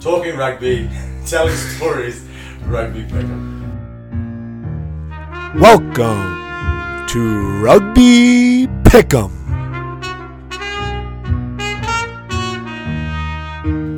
Talking rugby, telling stories, rugby pick'em. Welcome to Rugby Pick'em.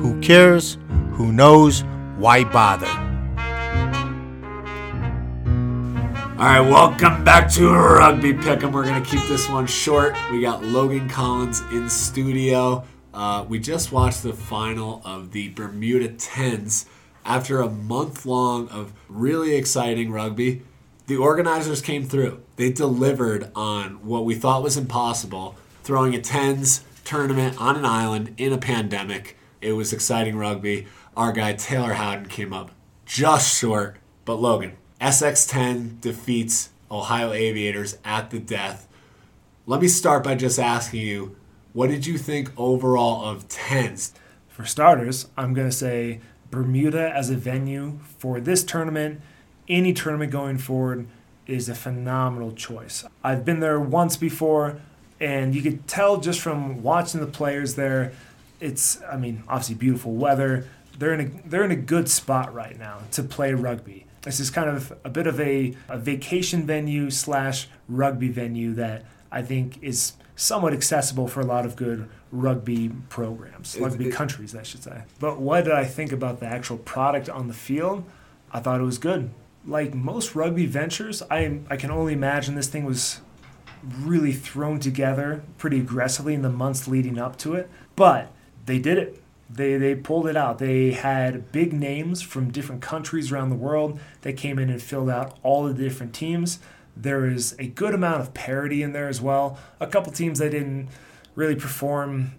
Who cares? Who knows? Why bother? All right, welcome back to Rugby Pick'em. We're gonna keep this one short. We got Logan Collins in studio. Uh, we just watched the final of the Bermuda Tens. After a month long of really exciting rugby, the organizers came through. They delivered on what we thought was impossible, throwing a tens tournament on an island in a pandemic. It was exciting rugby. Our guy Taylor Howden came up just short, but Logan, SX10 defeats Ohio Aviators at the death. Let me start by just asking you, what did you think overall of tens? For starters, I'm going to say Bermuda as a venue for this tournament, any tournament going forward, is a phenomenal choice. I've been there once before, and you could tell just from watching the players there. It's, I mean, obviously beautiful weather. They're in a they're in a good spot right now to play rugby. This is kind of a bit of a, a vacation venue slash rugby venue that I think is somewhat accessible for a lot of good rugby programs, rugby it- countries, I should say. But what did I think about the actual product on the field? I thought it was good. Like most rugby ventures, I I can only imagine this thing was really thrown together pretty aggressively in the months leading up to it. But they did it. They, they pulled it out. They had big names from different countries around the world that came in and filled out all the different teams. There is a good amount of parity in there as well. A couple teams that didn't really perform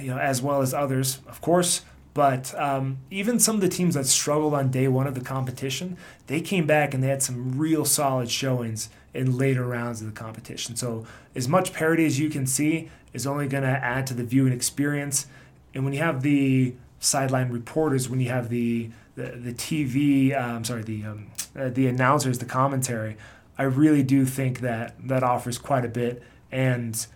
you know, as well as others, of course. But um, even some of the teams that struggled on day one of the competition, they came back and they had some real solid showings in later rounds of the competition. So as much parity as you can see is only going to add to the viewing experience. And when you have the sideline reporters, when you have the the, the TV, I'm sorry, the um, uh, the announcers, the commentary, I really do think that that offers quite a bit. And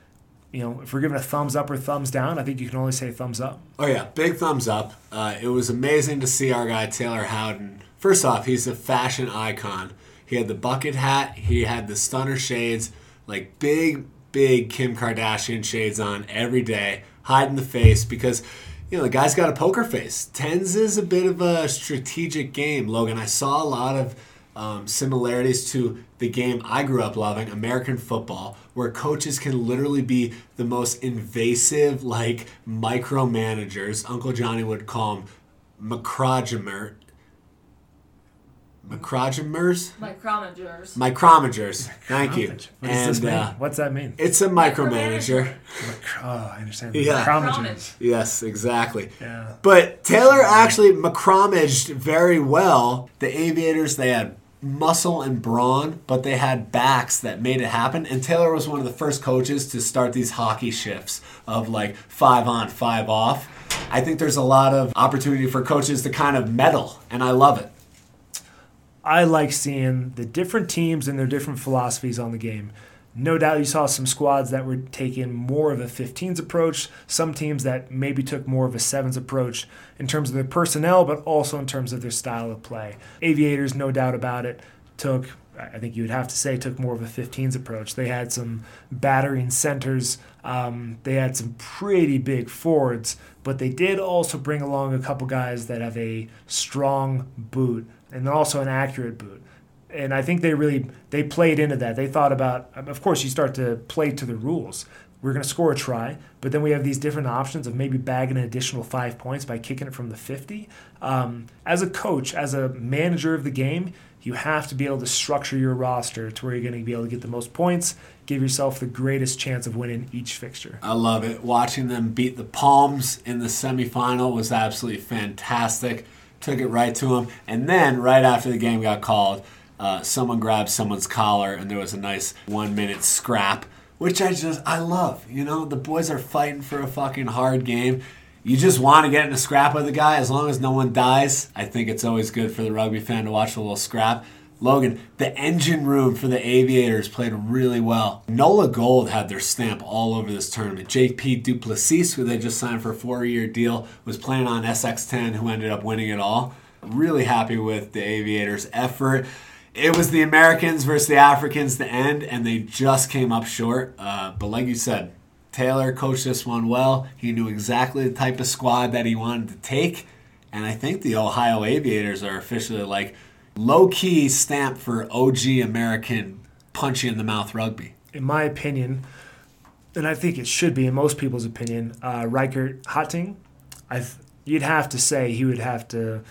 you know, if we're giving a thumbs up or thumbs down, I think you can only say thumbs up. Oh yeah, big thumbs up. Uh, it was amazing to see our guy Taylor Howden. First off, he's a fashion icon. He had the bucket hat, he had the stunner shades, like big, big Kim Kardashian shades on every day, hiding the face because you know the guy's got a poker face. Tens is a bit of a strategic game, Logan. I saw a lot of um, similarities to the game I grew up loving, American football, where coaches can literally be the most invasive, like micromanagers. Uncle Johnny would call them macrogemer. Macrogemers? Micrometers. Micromagers. Thank you. What does And this mean? uh, What's that mean? it's a micromanager. Oh, I understand. Yeah. Micrometers. Yes, exactly. Yeah. But Taylor actually macromaged very well. The Aviators, they had muscle and brawn, but they had backs that made it happen. And Taylor was one of the first coaches to start these hockey shifts of like five on, five off. I think there's a lot of opportunity for coaches to kind of meddle, and I love it. I like seeing the different teams and their different philosophies on the game. No doubt you saw some squads that were taking more of a 15s approach, some teams that maybe took more of a 7s approach in terms of their personnel, but also in terms of their style of play. Aviators, no doubt about it, took, I think you would have to say, took more of a 15s approach. They had some battering centers, um, they had some pretty big forwards, but they did also bring along a couple guys that have a strong boot and also an accurate boot and I think they really they played into that. They thought about, of course, you start to play to the rules. We're going to score a try, but then we have these different options of maybe bagging an additional five points by kicking it from the 50. Um, as a coach, as a manager of the game, you have to be able to structure your roster to where you're going to be able to get the most points, give yourself the greatest chance of winning each fixture. I love it. Watching them beat the Palms in the semifinal was absolutely fantastic. Took it right to them. And then, right after the game got called, uh, someone grabbed someone's collar and there was a nice one minute scrap, which I just, I love. You know, the boys are fighting for a fucking hard game. You just want to get in a scrap with the guy as long as no one dies. I think it's always good for the rugby fan to watch a little scrap. Logan, the engine room for the Aviators played really well. Nola Gold had their stamp all over this tournament. JP Duplessis, who they just signed for a four year deal, was playing on SX10, who ended up winning it all. Really happy with the Aviators' effort. It was the Americans versus the Africans to end, and they just came up short. Uh, but like you said, Taylor coached this one well. He knew exactly the type of squad that he wanted to take. And I think the Ohio Aviators are officially like low key stamp for OG American punchy in the mouth rugby. In my opinion, and I think it should be in most people's opinion, uh, Reichert Hatting, I you'd have to say he would have to.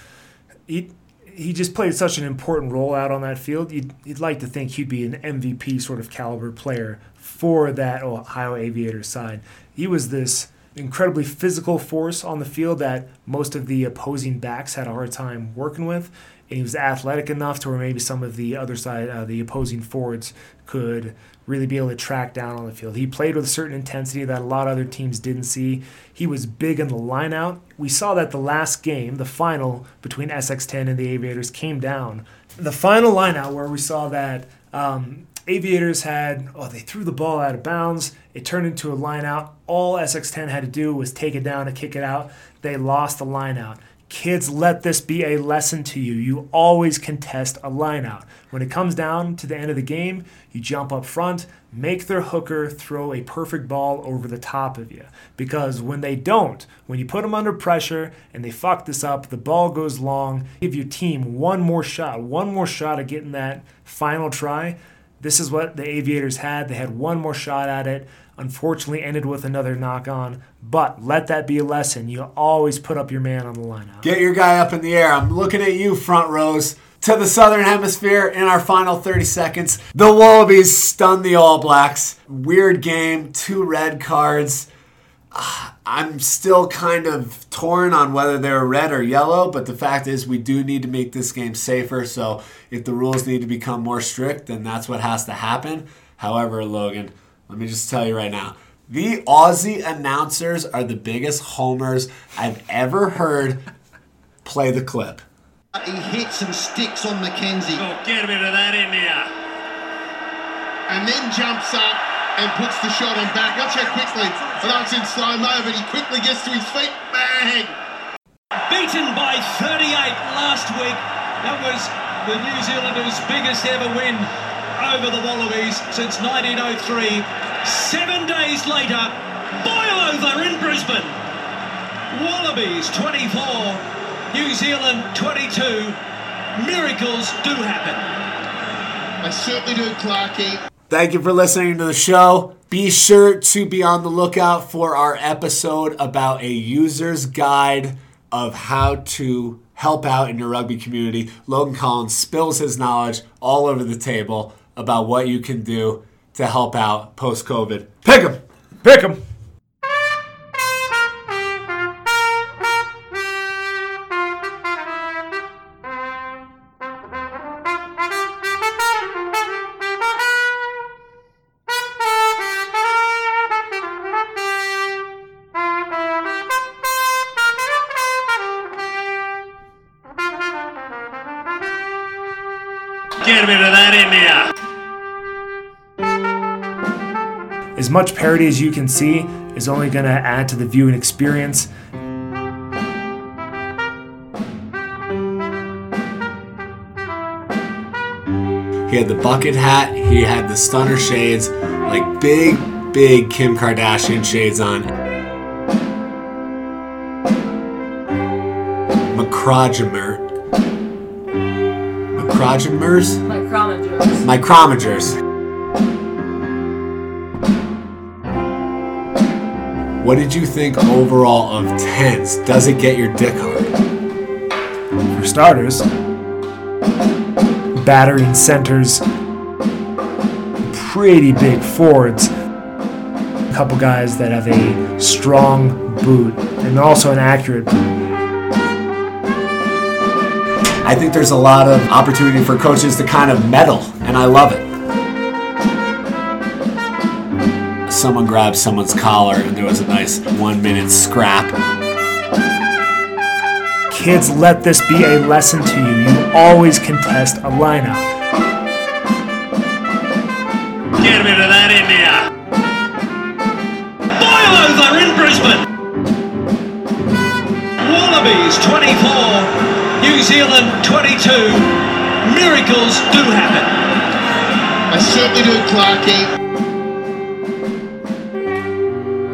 He, he just played such an important role out on that field. You'd, you'd like to think he'd be an MVP sort of caliber player for that Ohio Aviators side. He was this incredibly physical force on the field that most of the opposing backs had a hard time working with. And he was athletic enough to where maybe some of the other side, uh, the opposing forwards, could really be able to track down on the field. He played with a certain intensity that a lot of other teams didn't see. He was big in the lineout. We saw that the last game, the final between SX10 and the Aviators, came down. The final lineout where we saw that um, Aviators had, oh, they threw the ball out of bounds. It turned into a line out. All SX10 had to do was take it down and kick it out. They lost the line out. Kids, let this be a lesson to you. You always contest a line out. When it comes down to the end of the game, you jump up front, make their hooker throw a perfect ball over the top of you. Because when they don't, when you put them under pressure and they fuck this up, the ball goes long, give your team one more shot, one more shot at getting that final try. This is what the Aviators had. They had one more shot at it. Unfortunately, ended with another knock on. But let that be a lesson. You always put up your man on the lineout. Get your guy up in the air. I'm looking at you, front rows. To the Southern Hemisphere in our final 30 seconds. The Wallabies stun the All Blacks. Weird game, two red cards. I'm still kind of torn on whether they're red or yellow, but the fact is we do need to make this game safer. So if the rules need to become more strict, then that's what has to happen. However, Logan, let me just tell you right now. The Aussie announcers are the biggest homers I've ever heard play the clip. He hits and sticks on McKenzie. Oh, get a bit of that in there. And then jumps up and puts the shot on back. Watch how quickly. I know it's in slow mo, but he quickly gets to his feet. Bang! Beaten by 38 last week. That was the New Zealanders' biggest ever win over the Wallabies since 1903. Seven days later, boil over in Brisbane. Wallabies 24, New Zealand 22. Miracles do happen. They certainly do, Clarky. Thank you for listening to the show. Be sure to be on the lookout for our episode about a user's guide of how to help out in your rugby community. Logan Collins spills his knowledge all over the table about what you can do to help out post COVID. Pick 'em! Pick 'em! Much parity as you can see is only going to add to the viewing experience. He had the bucket hat, he had the stunner shades, like big, big Kim Kardashian shades on. Macrogemer. Macrogemers? Micrometers. Micromagers. What did you think overall of Tens? Does it get your dick hard? For starters, battering centers, pretty big forwards, a couple guys that have a strong boot and also an accurate boot. I think there's a lot of opportunity for coaches to kind of meddle, and I love it. someone grabbed someone's collar, and there was a nice one minute scrap. Kids, let this be a lesson to you. You always contest a lineout. Get rid of that in there. Boilers are in Brisbane. Wallabies 24, New Zealand 22. Miracles do happen. I certainly do, Clarky.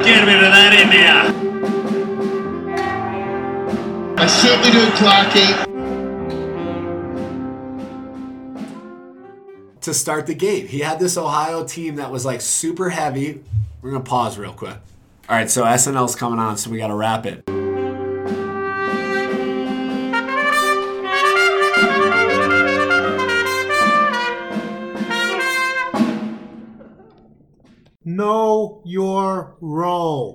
There. Certainly do, Clarkie. to start the game. He had this Ohio team that was like super heavy. We're gonna pause real quick. All right, so SNL's coming on, so we gotta wrap it. Know your role.